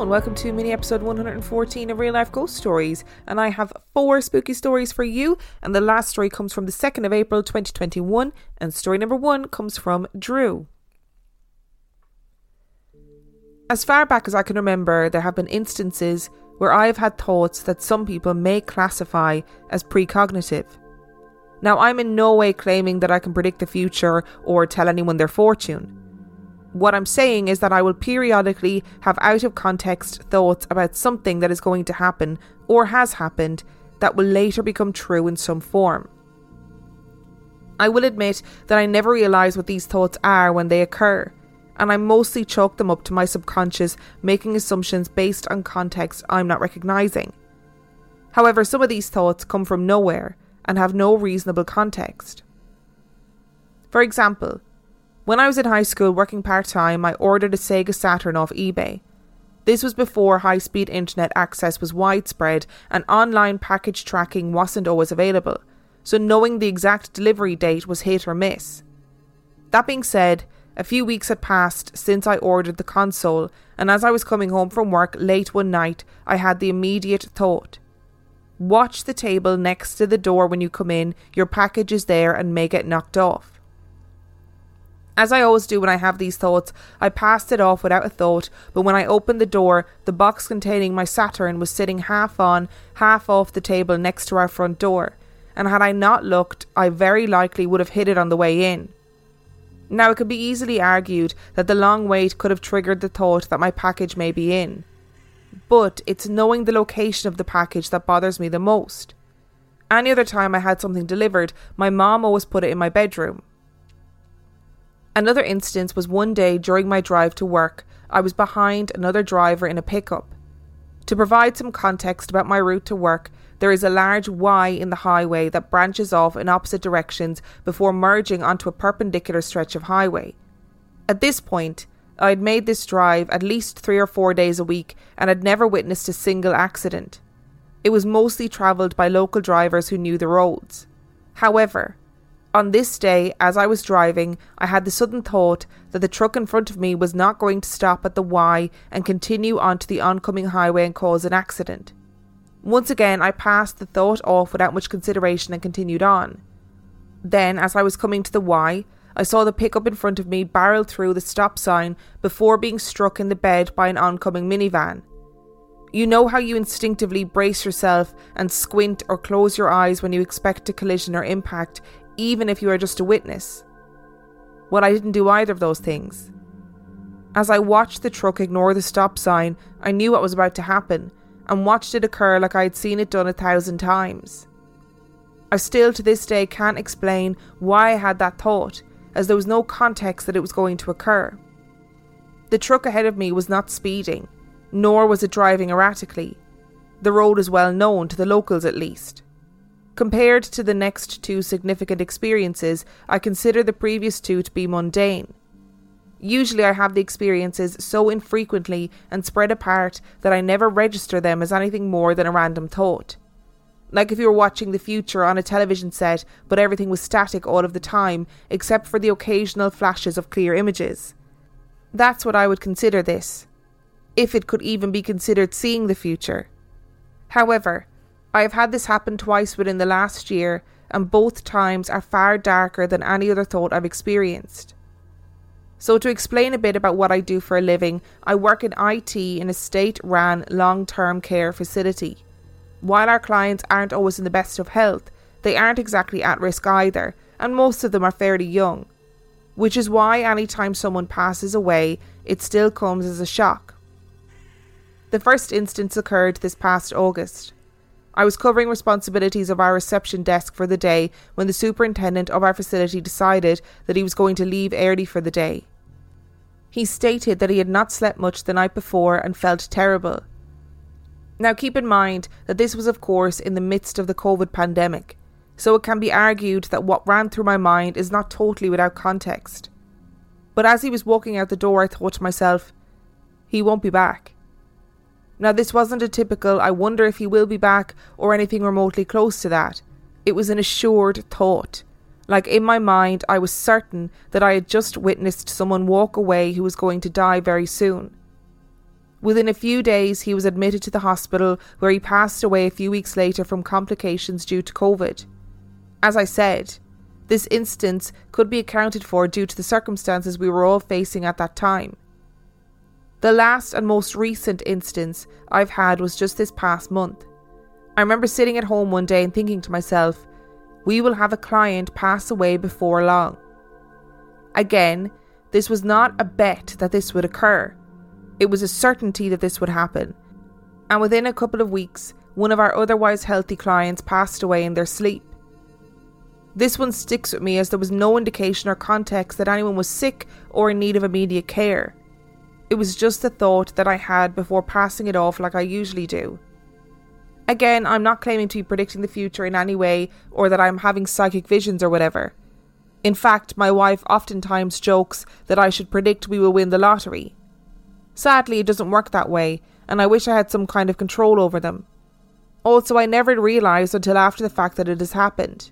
And welcome to mini episode 114 of Real Life Ghost Stories. And I have four spooky stories for you. And the last story comes from the 2nd of April 2021. And story number one comes from Drew. As far back as I can remember, there have been instances where I have had thoughts that some people may classify as precognitive. Now, I'm in no way claiming that I can predict the future or tell anyone their fortune. What I'm saying is that I will periodically have out of context thoughts about something that is going to happen or has happened that will later become true in some form. I will admit that I never realise what these thoughts are when they occur, and I mostly chalk them up to my subconscious making assumptions based on context I'm not recognising. However, some of these thoughts come from nowhere and have no reasonable context. For example, when I was in high school working part time, I ordered a Sega Saturn off eBay. This was before high speed internet access was widespread and online package tracking wasn't always available, so knowing the exact delivery date was hit or miss. That being said, a few weeks had passed since I ordered the console, and as I was coming home from work late one night, I had the immediate thought Watch the table next to the door when you come in, your package is there and may get knocked off. As I always do when I have these thoughts, I passed it off without a thought, but when I opened the door, the box containing my Saturn was sitting half on, half off the table next to our front door, and had I not looked, I very likely would have hit it on the way in. Now, it could be easily argued that the long wait could have triggered the thought that my package may be in. But it's knowing the location of the package that bothers me the most. Any other time I had something delivered, my mom always put it in my bedroom. Another instance was one day during my drive to work, I was behind another driver in a pickup. To provide some context about my route to work, there is a large Y in the highway that branches off in opposite directions before merging onto a perpendicular stretch of highway. At this point, I had made this drive at least three or four days a week and had never witnessed a single accident. It was mostly travelled by local drivers who knew the roads. However, on this day, as I was driving, I had the sudden thought that the truck in front of me was not going to stop at the Y and continue onto the oncoming highway and cause an accident. Once again, I passed the thought off without much consideration and continued on. Then, as I was coming to the Y, I saw the pickup in front of me barrel through the stop sign before being struck in the bed by an oncoming minivan. You know how you instinctively brace yourself and squint or close your eyes when you expect a collision or impact, even if you are just a witness. Well, I didn't do either of those things. As I watched the truck ignore the stop sign, I knew what was about to happen and watched it occur like I had seen it done a thousand times. I still to this day can't explain why I had that thought, as there was no context that it was going to occur. The truck ahead of me was not speeding, nor was it driving erratically. The road is well known to the locals at least. Compared to the next two significant experiences, I consider the previous two to be mundane. Usually, I have the experiences so infrequently and spread apart that I never register them as anything more than a random thought. Like if you were watching the future on a television set, but everything was static all of the time, except for the occasional flashes of clear images. That's what I would consider this, if it could even be considered seeing the future. However, I have had this happen twice within the last year, and both times are far darker than any other thought I've experienced. So, to explain a bit about what I do for a living, I work in IT in a state ran long term care facility. While our clients aren't always in the best of health, they aren't exactly at risk either, and most of them are fairly young. Which is why anytime someone passes away, it still comes as a shock. The first instance occurred this past August. I was covering responsibilities of our reception desk for the day when the superintendent of our facility decided that he was going to leave early for the day. He stated that he had not slept much the night before and felt terrible. Now, keep in mind that this was, of course, in the midst of the COVID pandemic, so it can be argued that what ran through my mind is not totally without context. But as he was walking out the door, I thought to myself, he won't be back. Now, this wasn't a typical, I wonder if he will be back, or anything remotely close to that. It was an assured thought. Like in my mind, I was certain that I had just witnessed someone walk away who was going to die very soon. Within a few days, he was admitted to the hospital where he passed away a few weeks later from complications due to COVID. As I said, this instance could be accounted for due to the circumstances we were all facing at that time. The last and most recent instance I've had was just this past month. I remember sitting at home one day and thinking to myself, we will have a client pass away before long. Again, this was not a bet that this would occur. It was a certainty that this would happen. And within a couple of weeks, one of our otherwise healthy clients passed away in their sleep. This one sticks with me as there was no indication or context that anyone was sick or in need of immediate care. It was just a thought that I had before passing it off like I usually do. Again, I'm not claiming to be predicting the future in any way or that I'm having psychic visions or whatever. In fact, my wife oftentimes jokes that I should predict we will win the lottery. Sadly, it doesn't work that way, and I wish I had some kind of control over them. Also, I never realised until after the fact that it has happened.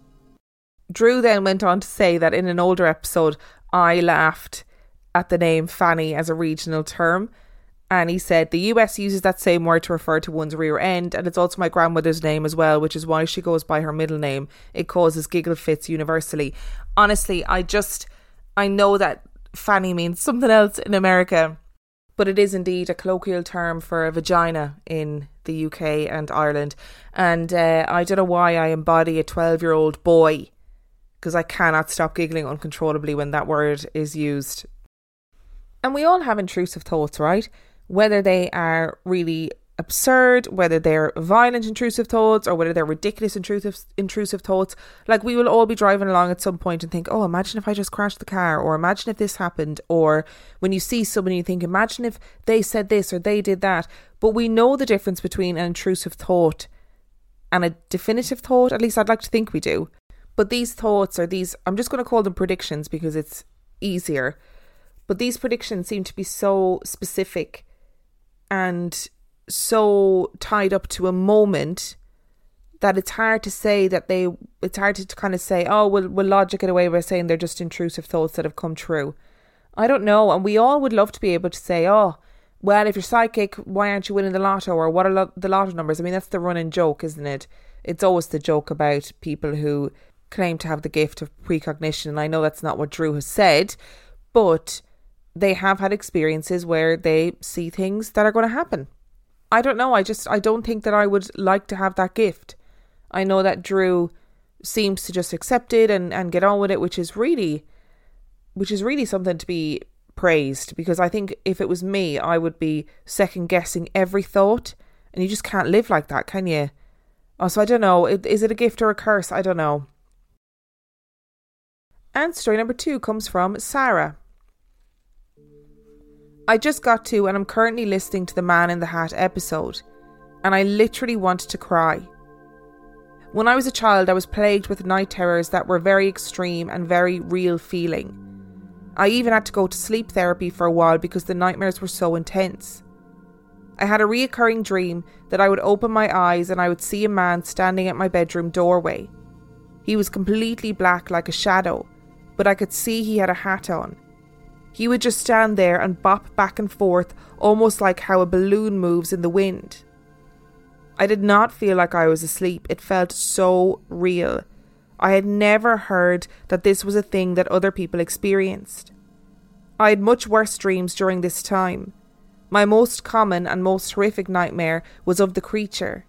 Drew then went on to say that in an older episode, I laughed at the name Fanny as a regional term. And he said the US uses that same word to refer to one's rear end, and it's also my grandmother's name as well, which is why she goes by her middle name. It causes giggle fits universally. Honestly, I just, I know that Fanny means something else in America, but it is indeed a colloquial term for a vagina in the UK and Ireland. And uh, I don't know why I embody a 12 year old boy because I cannot stop giggling uncontrollably when that word is used. And we all have intrusive thoughts, right? Whether they are really absurd, whether they're violent intrusive thoughts or whether they're ridiculous intrusive intrusive thoughts. Like we will all be driving along at some point and think, "Oh, imagine if I just crashed the car," or "Imagine if this happened," or when you see someone you think, "Imagine if they said this or they did that." But we know the difference between an intrusive thought and a definitive thought. At least I'd like to think we do. But these thoughts are these, I'm just going to call them predictions because it's easier. But these predictions seem to be so specific and so tied up to a moment that it's hard to say that they, it's hard to kind of say, oh, we'll, we'll logic it away by saying they're just intrusive thoughts that have come true. I don't know. And we all would love to be able to say, oh, well, if you're psychic, why aren't you winning the lotto? Or what are lo- the lotto numbers? I mean, that's the running joke, isn't it? It's always the joke about people who claim to have the gift of precognition. And I know that's not what Drew has said, but they have had experiences where they see things that are going to happen. I don't know. I just, I don't think that I would like to have that gift. I know that Drew seems to just accept it and, and get on with it, which is really, which is really something to be praised because I think if it was me, I would be second guessing every thought. And you just can't live like that, can you? Oh, so I don't know. Is it a gift or a curse? I don't know. And story number two comes from Sarah. I just got to, and I'm currently listening to the Man in the Hat episode, and I literally wanted to cry. When I was a child, I was plagued with night terrors that were very extreme and very real feeling. I even had to go to sleep therapy for a while because the nightmares were so intense. I had a reoccurring dream that I would open my eyes and I would see a man standing at my bedroom doorway. He was completely black like a shadow, but I could see he had a hat on. He would just stand there and bop back and forth, almost like how a balloon moves in the wind. I did not feel like I was asleep, it felt so real. I had never heard that this was a thing that other people experienced. I had much worse dreams during this time. My most common and most horrific nightmare was of the creature.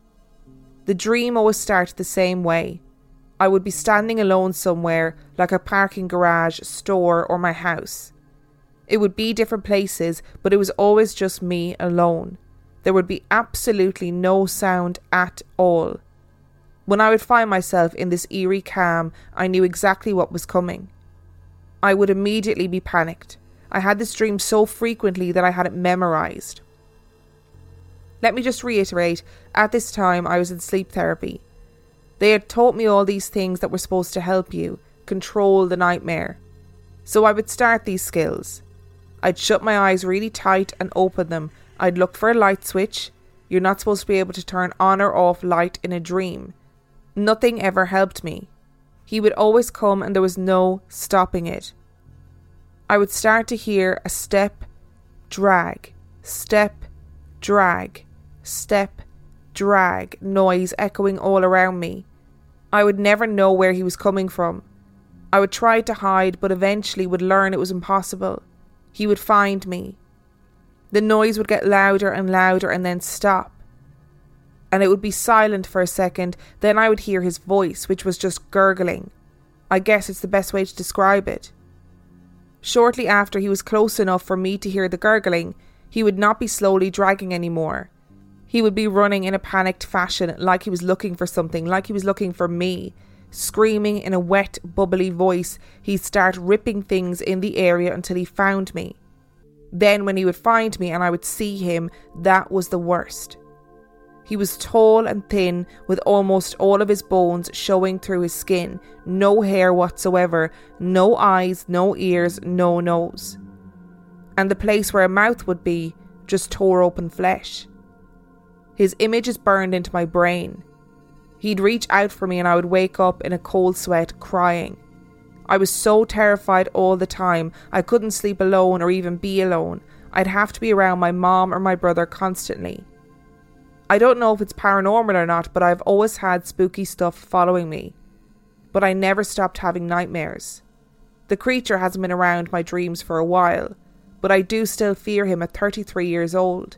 The dream always started the same way. I would be standing alone somewhere, like a parking garage, store, or my house. It would be different places, but it was always just me alone. There would be absolutely no sound at all. When I would find myself in this eerie calm, I knew exactly what was coming. I would immediately be panicked. I had this dream so frequently that I had it memorized. Let me just reiterate at this time, I was in sleep therapy. They had taught me all these things that were supposed to help you control the nightmare. So I would start these skills. I'd shut my eyes really tight and open them. I'd look for a light switch. You're not supposed to be able to turn on or off light in a dream. Nothing ever helped me. He would always come and there was no stopping it. I would start to hear a step, drag, step, drag, step, drag, noise echoing all around me. I would never know where he was coming from. I would try to hide, but eventually would learn it was impossible. He would find me. The noise would get louder and louder and then stop. And it would be silent for a second, then I would hear his voice, which was just gurgling. I guess it's the best way to describe it. Shortly after he was close enough for me to hear the gurgling, he would not be slowly dragging anymore. He would be running in a panicked fashion, like he was looking for something, like he was looking for me. Screaming in a wet, bubbly voice, he'd start ripping things in the area until he found me. Then, when he would find me and I would see him, that was the worst. He was tall and thin, with almost all of his bones showing through his skin, no hair whatsoever, no eyes, no ears, no nose. And the place where a mouth would be just tore open flesh. His image is burned into my brain. He'd reach out for me and I would wake up in a cold sweat crying. I was so terrified all the time, I couldn't sleep alone or even be alone. I'd have to be around my mom or my brother constantly. I don't know if it's paranormal or not, but I've always had spooky stuff following me. But I never stopped having nightmares. The creature hasn't been around my dreams for a while, but I do still fear him at 33 years old,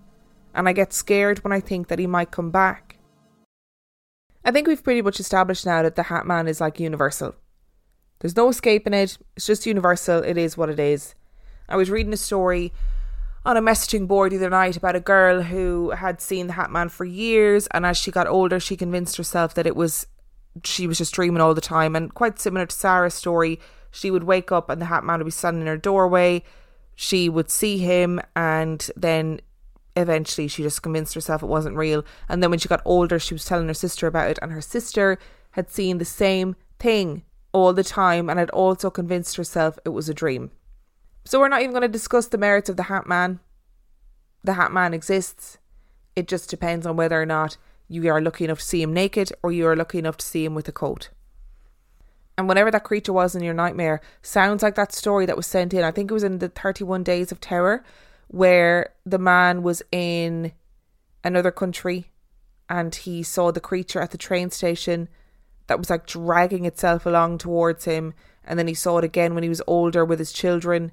and I get scared when I think that he might come back. I think we've pretty much established now that the Hat Man is like universal. There's no escaping it, it's just universal, it is what it is. I was reading a story on a messaging board the other night about a girl who had seen the Hat Man for years, and as she got older, she convinced herself that it was she was just dreaming all the time. And quite similar to Sarah's story, she would wake up and the Hat Man would be standing in her doorway. She would see him, and then eventually she just convinced herself it wasn't real. And then when she got older, she was telling her sister about it, and her sister had seen the same thing all the time and had also convinced herself it was a dream. So we're not even going to discuss the merits of the Hat Man. The Hat Man exists. It just depends on whether or not you are lucky enough to see him naked or you are lucky enough to see him with a coat. And whatever that creature was in your nightmare sounds like that story that was sent in. I think it was in the 31 Days of Terror, where the man was in another country and he saw the creature at the train station that was like dragging itself along towards him. And then he saw it again when he was older with his children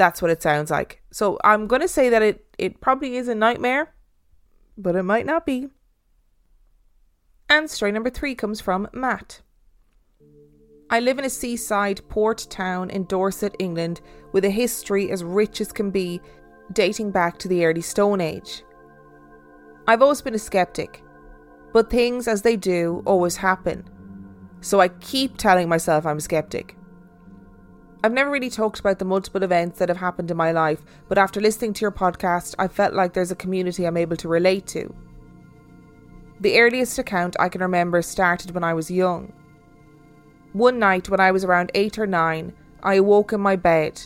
that's what it sounds like. So I'm going to say that it, it probably is a nightmare, but it might not be. And story number three comes from Matt. I live in a seaside port town in Dorset, England, with a history as rich as can be, dating back to the early Stone Age. I've always been a skeptic, but things as they do always happen. So I keep telling myself I'm a skeptic. I've never really talked about the multiple events that have happened in my life, but after listening to your podcast, I felt like there's a community I'm able to relate to. The earliest account I can remember started when I was young. One night, when I was around eight or nine, I awoke in my bed.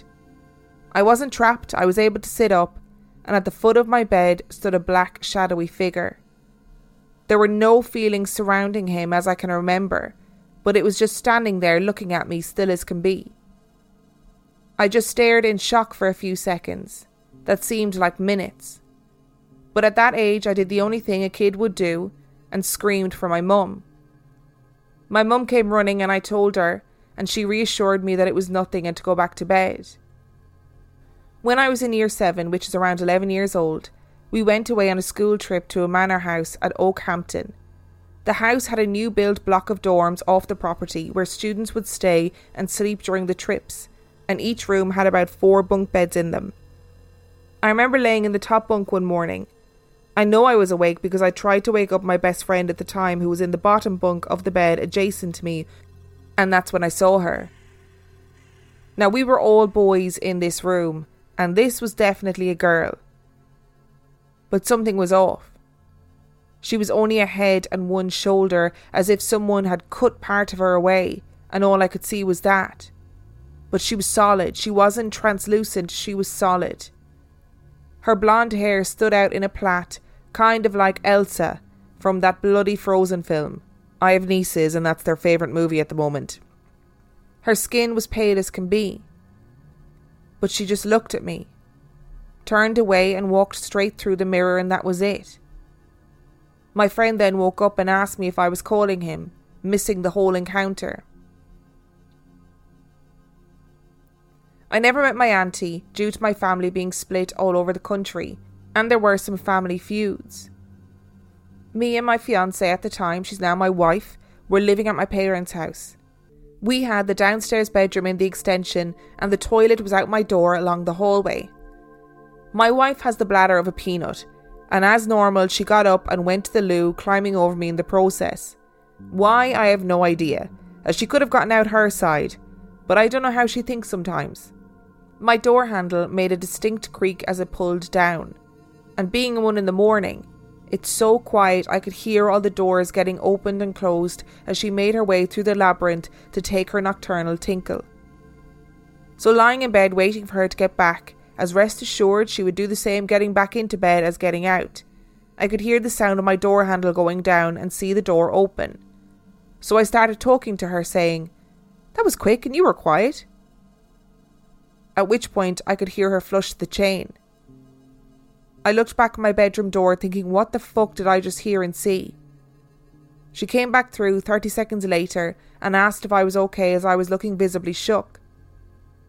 I wasn't trapped, I was able to sit up, and at the foot of my bed stood a black, shadowy figure. There were no feelings surrounding him as I can remember, but it was just standing there looking at me, still as can be. I just stared in shock for a few seconds. That seemed like minutes. But at that age, I did the only thing a kid would do and screamed for my mum. My mum came running and I told her, and she reassured me that it was nothing and to go back to bed. When I was in year seven, which is around 11 years old, we went away on a school trip to a manor house at Okehampton. The house had a new built block of dorms off the property where students would stay and sleep during the trips and each room had about four bunk beds in them. I remember laying in the top bunk one morning. I know I was awake because I tried to wake up my best friend at the time who was in the bottom bunk of the bed adjacent to me, and that's when I saw her. Now, we were all boys in this room, and this was definitely a girl. But something was off. She was only a head and one shoulder, as if someone had cut part of her away, and all I could see was that but she was solid. She wasn't translucent, she was solid. Her blonde hair stood out in a plait, kind of like Elsa from that bloody Frozen film. I have nieces, and that's their favourite movie at the moment. Her skin was pale as can be, but she just looked at me. turned away, and walked straight through the mirror, and that was it. My friend then woke up and asked me if I was calling him, missing the whole encounter. I never met my auntie due to my family being split all over the country, and there were some family feuds. Me and my fiance at the time, she's now my wife, were living at my parents' house. We had the downstairs bedroom in the extension, and the toilet was out my door along the hallway. My wife has the bladder of a peanut, and as normal, she got up and went to the loo, climbing over me in the process. Why, I have no idea, as she could have gotten out her side, but I don't know how she thinks sometimes. My door handle made a distinct creak as it pulled down, and being one in the morning, it's so quiet I could hear all the doors getting opened and closed as she made her way through the labyrinth to take her nocturnal tinkle. So, lying in bed waiting for her to get back, as rest assured she would do the same getting back into bed as getting out, I could hear the sound of my door handle going down and see the door open. So I started talking to her, saying, That was quick and you were quiet. At which point I could hear her flush the chain. I looked back at my bedroom door thinking, what the fuck did I just hear and see? She came back through 30 seconds later and asked if I was okay as I was looking visibly shook.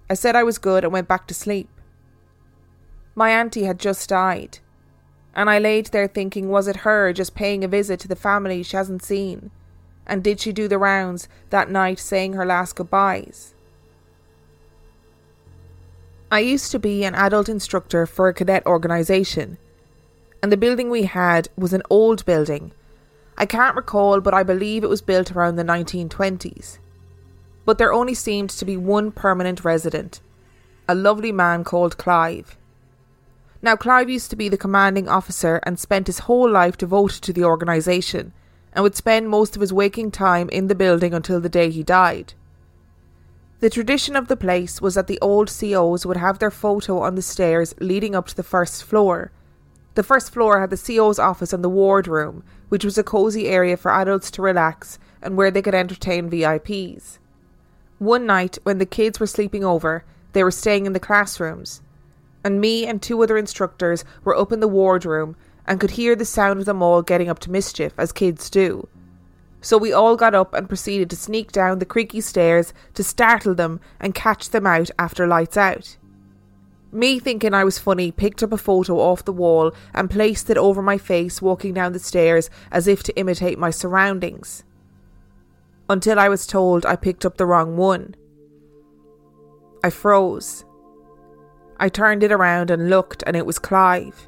I said I was good and went back to sleep. My auntie had just died, and I laid there thinking, was it her just paying a visit to the family she hasn't seen? And did she do the rounds that night saying her last goodbyes? I used to be an adult instructor for a cadet organisation, and the building we had was an old building. I can't recall, but I believe it was built around the 1920s. But there only seemed to be one permanent resident, a lovely man called Clive. Now, Clive used to be the commanding officer and spent his whole life devoted to the organisation, and would spend most of his waking time in the building until the day he died. The tradition of the place was that the old COs would have their photo on the stairs leading up to the first floor. The first floor had the CO's office and the ward room, which was a cosy area for adults to relax and where they could entertain VIPs. One night, when the kids were sleeping over, they were staying in the classrooms, and me and two other instructors were up in the ward room and could hear the sound of them all getting up to mischief, as kids do so we all got up and proceeded to sneak down the creaky stairs to startle them and catch them out after lights out. Me thinking I was funny, picked up a photo off the wall and placed it over my face walking down the stairs as if to imitate my surroundings. Until I was told I picked up the wrong one. I froze. I turned it around and looked, and it was Clive.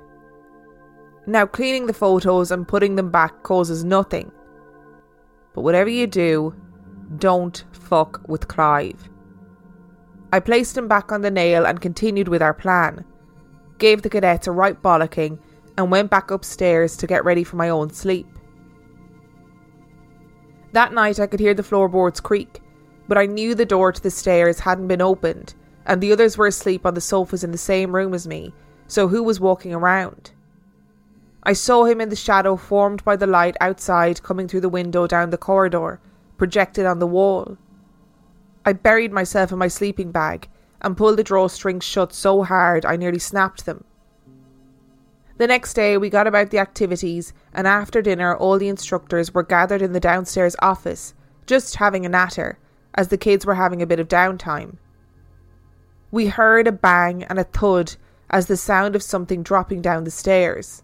Now, cleaning the photos and putting them back causes nothing. But whatever you do, don't fuck with Clive. I placed him back on the nail and continued with our plan. Gave the cadets a right bollocking and went back upstairs to get ready for my own sleep. That night I could hear the floorboards creak, but I knew the door to the stairs hadn't been opened, and the others were asleep on the sofas in the same room as me, so who was walking around? I saw him in the shadow formed by the light outside coming through the window down the corridor, projected on the wall. I buried myself in my sleeping bag and pulled the drawstrings shut so hard I nearly snapped them. The next day, we got about the activities, and after dinner, all the instructors were gathered in the downstairs office, just having a natter, as the kids were having a bit of downtime. We heard a bang and a thud as the sound of something dropping down the stairs.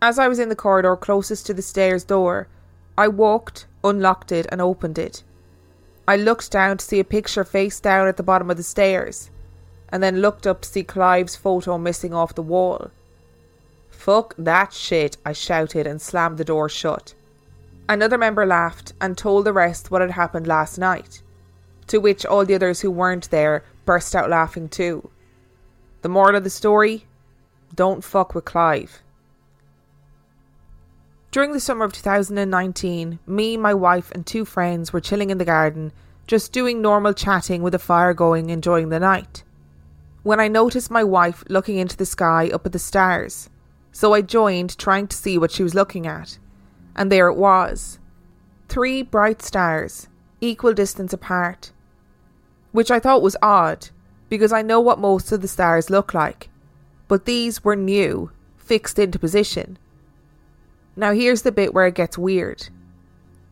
As I was in the corridor closest to the stairs door, I walked, unlocked it, and opened it. I looked down to see a picture face down at the bottom of the stairs, and then looked up to see Clive's photo missing off the wall. Fuck that shit, I shouted and slammed the door shut. Another member laughed and told the rest what had happened last night, to which all the others who weren't there burst out laughing too. The moral of the story? Don't fuck with Clive. During the summer of 2019, me, my wife, and two friends were chilling in the garden, just doing normal chatting with a fire going, enjoying the night. When I noticed my wife looking into the sky up at the stars, so I joined, trying to see what she was looking at. And there it was three bright stars, equal distance apart. Which I thought was odd, because I know what most of the stars look like but these were new, fixed into position. Now, here's the bit where it gets weird.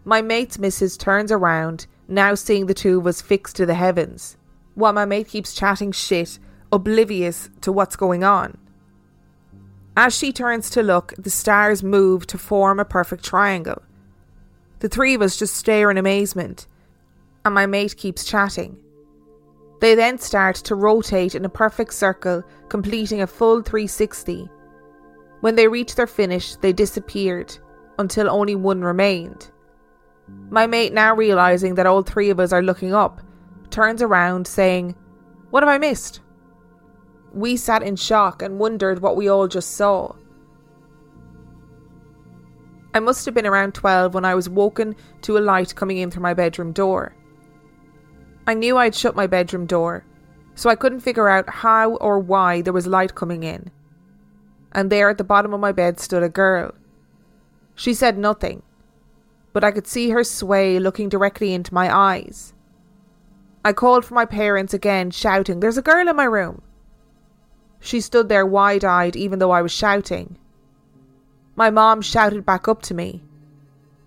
My mate's missus turns around, now seeing the two of us fixed to the heavens, while my mate keeps chatting shit, oblivious to what's going on. As she turns to look, the stars move to form a perfect triangle. The three of us just stare in amazement, and my mate keeps chatting. They then start to rotate in a perfect circle, completing a full 360. When they reached their finish, they disappeared until only one remained. My mate, now realizing that all three of us are looking up, turns around saying, What have I missed? We sat in shock and wondered what we all just saw. I must have been around 12 when I was woken to a light coming in through my bedroom door. I knew I'd shut my bedroom door, so I couldn't figure out how or why there was light coming in. And there at the bottom of my bed stood a girl. She said nothing, but I could see her sway looking directly into my eyes. I called for my parents again, shouting, There's a girl in my room. She stood there wide eyed, even though I was shouting. My mom shouted back up to me,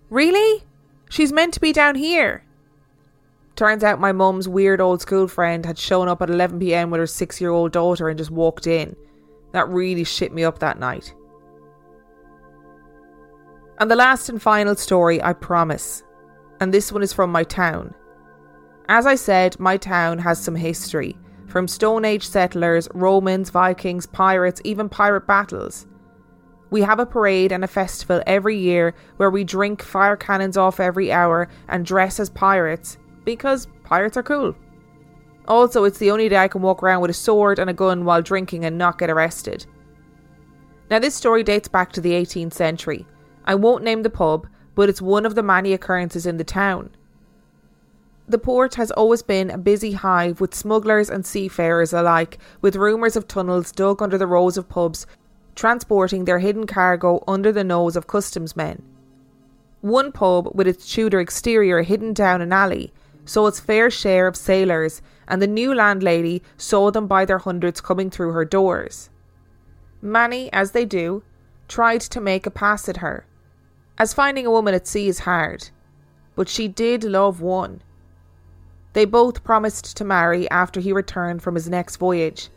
Really? She's meant to be down here. Turns out my mum's weird old school friend had shown up at 11pm with her six year old daughter and just walked in. That really shit me up that night. And the last and final story, I promise. And this one is from my town. As I said, my town has some history, from Stone Age settlers, Romans, Vikings, pirates, even pirate battles. We have a parade and a festival every year where we drink fire cannons off every hour and dress as pirates because pirates are cool. Also, it's the only day I can walk around with a sword and a gun while drinking and not get arrested. Now, this story dates back to the 18th century. I won't name the pub, but it's one of the many occurrences in the town. The port has always been a busy hive with smugglers and seafarers alike, with rumours of tunnels dug under the rows of pubs, transporting their hidden cargo under the nose of customs men. One pub, with its Tudor exterior hidden down an alley, saw its fair share of sailors, and the new landlady saw them by their hundreds coming through her doors. Many, as they do, tried to make a pass at her, as finding a woman at sea is hard, but she did love one they both promised to marry after he returned from his next voyage.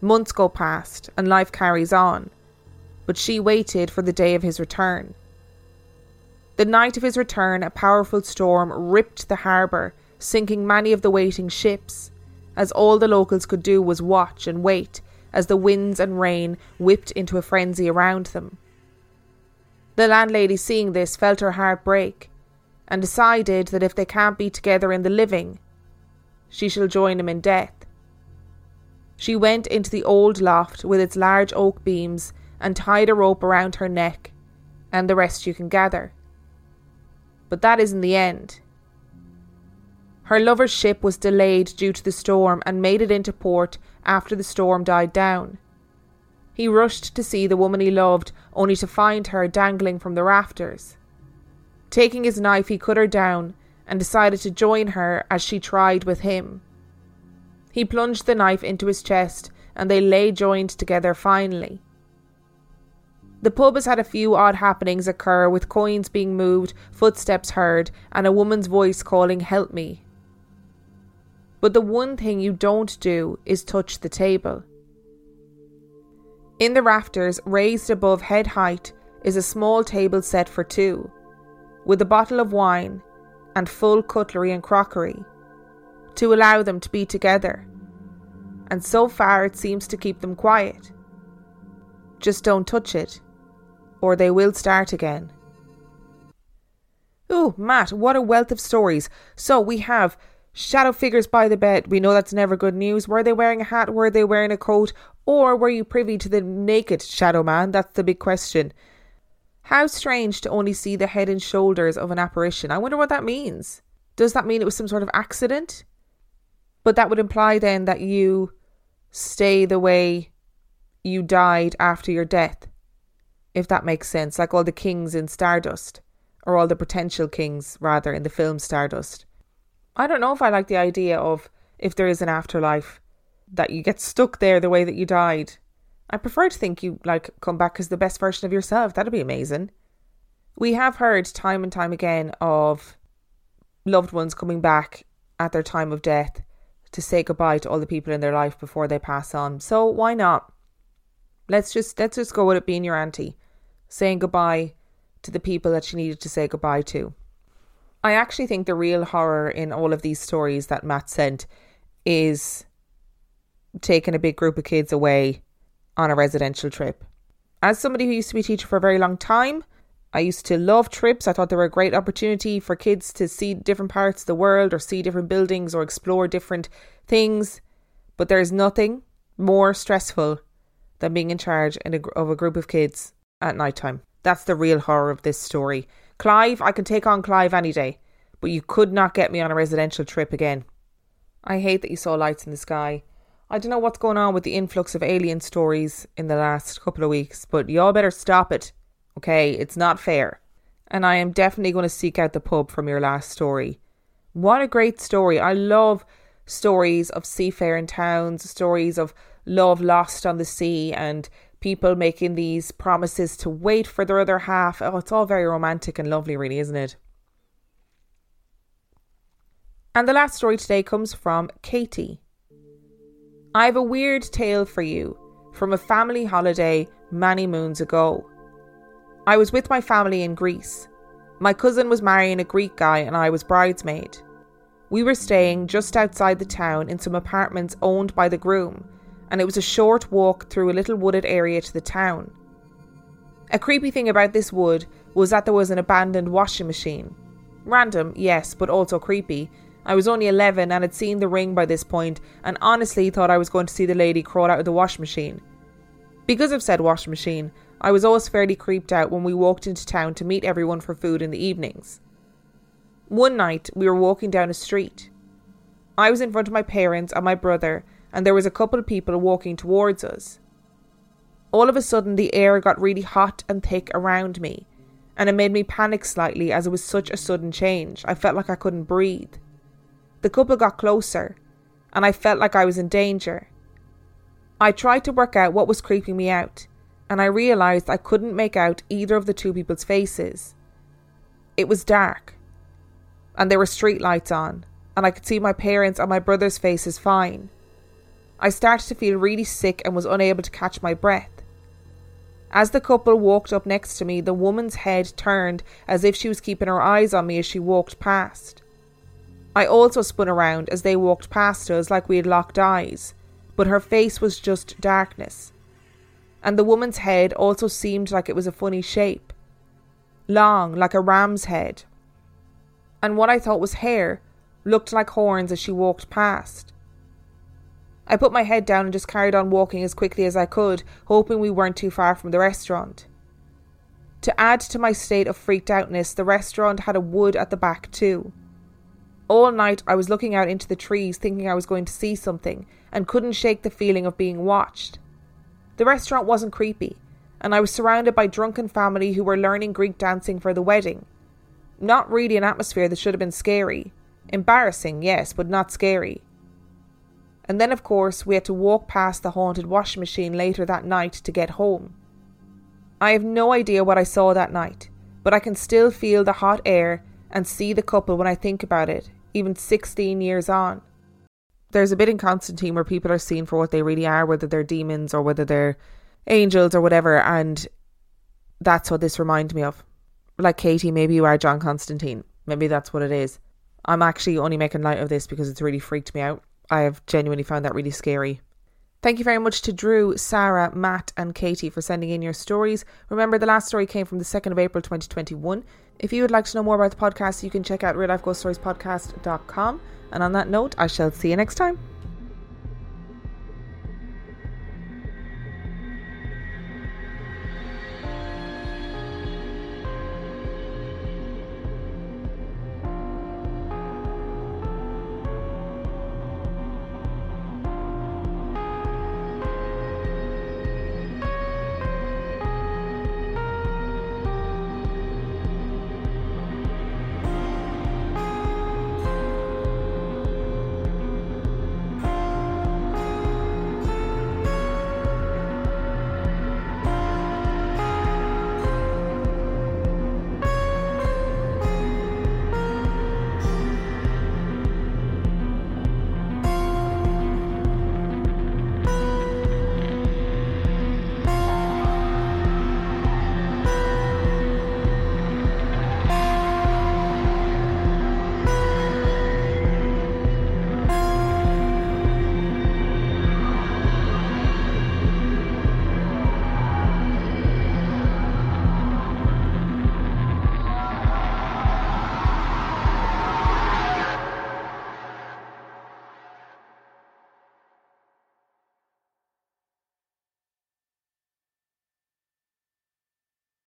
Months go past, and life carries on, but she waited for the day of his return. The night of his return, a powerful storm ripped the harbour, sinking many of the waiting ships, as all the locals could do was watch and wait as the winds and rain whipped into a frenzy around them. The landlady, seeing this, felt her heart break and decided that if they can't be together in the living, she shall join him in death. She went into the old loft with its large oak beams and tied a rope around her neck, and the rest you can gather. But that isn't the end. Her lover's ship was delayed due to the storm and made it into port after the storm died down. He rushed to see the woman he loved, only to find her dangling from the rafters. Taking his knife, he cut her down and decided to join her as she tried with him. He plunged the knife into his chest and they lay joined together finally. The pub has had a few odd happenings occur with coins being moved, footsteps heard, and a woman's voice calling, Help me. But the one thing you don't do is touch the table. In the rafters, raised above head height, is a small table set for two, with a bottle of wine, and full cutlery and crockery to allow them to be together. And so far it seems to keep them quiet. Just don't touch it, or they will start again. Oh, Matt, what a wealth of stories. So we have shadow figures by the bed. We know that's never good news. Were they wearing a hat? Were they wearing a coat? Or were you privy to the naked shadow man? That's the big question. How strange to only see the head and shoulders of an apparition. I wonder what that means. Does that mean it was some sort of accident? But that would imply then that you stay the way you died after your death. If that makes sense. Like all the kings in Stardust. Or all the potential kings, rather, in the film Stardust. I don't know if I like the idea of if there is an afterlife, that you get stuck there the way that you died I prefer to think you like come back as the best version of yourself. That'd be amazing. We have heard time and time again of loved ones coming back at their time of death to say goodbye to all the people in their life before they pass on. So why not? Let's just let's just go with it being your auntie, saying goodbye to the people that she needed to say goodbye to. I actually think the real horror in all of these stories that Matt sent is taking a big group of kids away on a residential trip. As somebody who used to be a teacher for a very long time, I used to love trips. I thought they were a great opportunity for kids to see different parts of the world or see different buildings or explore different things. But there's nothing more stressful than being in charge of a group of kids at night time. That's the real horror of this story. Clive, I can take on Clive any day, but you could not get me on a residential trip again. I hate that you saw lights in the sky. I don't know what's going on with the influx of alien stories in the last couple of weeks, but y'all better stop it. Okay, it's not fair. And I am definitely going to seek out the pub from your last story. What a great story. I love stories of seafaring towns, stories of love lost on the sea, and people making these promises to wait for their other half. Oh, it's all very romantic and lovely, really, isn't it? And the last story today comes from Katie. I have a weird tale for you from a family holiday many moons ago. I was with my family in Greece. My cousin was marrying a Greek guy and I was bridesmaid. We were staying just outside the town in some apartments owned by the groom, and it was a short walk through a little wooded area to the town. A creepy thing about this wood was that there was an abandoned washing machine. Random, yes, but also creepy, I was only 11 and had seen the ring by this point and honestly thought I was going to see the lady crawl out of the washing machine. Because of said washing machine, I was always fairly creeped out when we walked into town to meet everyone for food in the evenings. One night, we were walking down a street. I was in front of my parents and my brother, and there was a couple of people walking towards us. All of a sudden, the air got really hot and thick around me, and it made me panic slightly as it was such a sudden change. I felt like I couldn't breathe. The couple got closer, and I felt like I was in danger. I tried to work out what was creeping me out, and I realised I couldn't make out either of the two people's faces. It was dark, and there were street lights on, and I could see my parents' and my brother's faces fine. I started to feel really sick and was unable to catch my breath. As the couple walked up next to me, the woman's head turned as if she was keeping her eyes on me as she walked past. I also spun around as they walked past us like we had locked eyes, but her face was just darkness. And the woman's head also seemed like it was a funny shape long, like a ram's head. And what I thought was hair looked like horns as she walked past. I put my head down and just carried on walking as quickly as I could, hoping we weren't too far from the restaurant. To add to my state of freaked outness, the restaurant had a wood at the back too. All night I was looking out into the trees thinking I was going to see something and couldn't shake the feeling of being watched. The restaurant wasn't creepy, and I was surrounded by drunken family who were learning Greek dancing for the wedding. Not really an atmosphere that should have been scary. Embarrassing, yes, but not scary. And then, of course, we had to walk past the haunted washing machine later that night to get home. I have no idea what I saw that night, but I can still feel the hot air and see the couple when I think about it, even 16 years on. There's a bit in Constantine where people are seen for what they really are, whether they're demons or whether they're angels or whatever, and that's what this reminds me of. Like Katie, maybe you are John Constantine. Maybe that's what it is. I'm actually only making light of this because it's really freaked me out. I have genuinely found that really scary. Thank you very much to Drew, Sarah, Matt, and Katie for sending in your stories. Remember, the last story came from the 2nd of April 2021. If you would like to know more about the podcast, you can check out reallifeghoststoriespodcast.com. And on that note, I shall see you next time.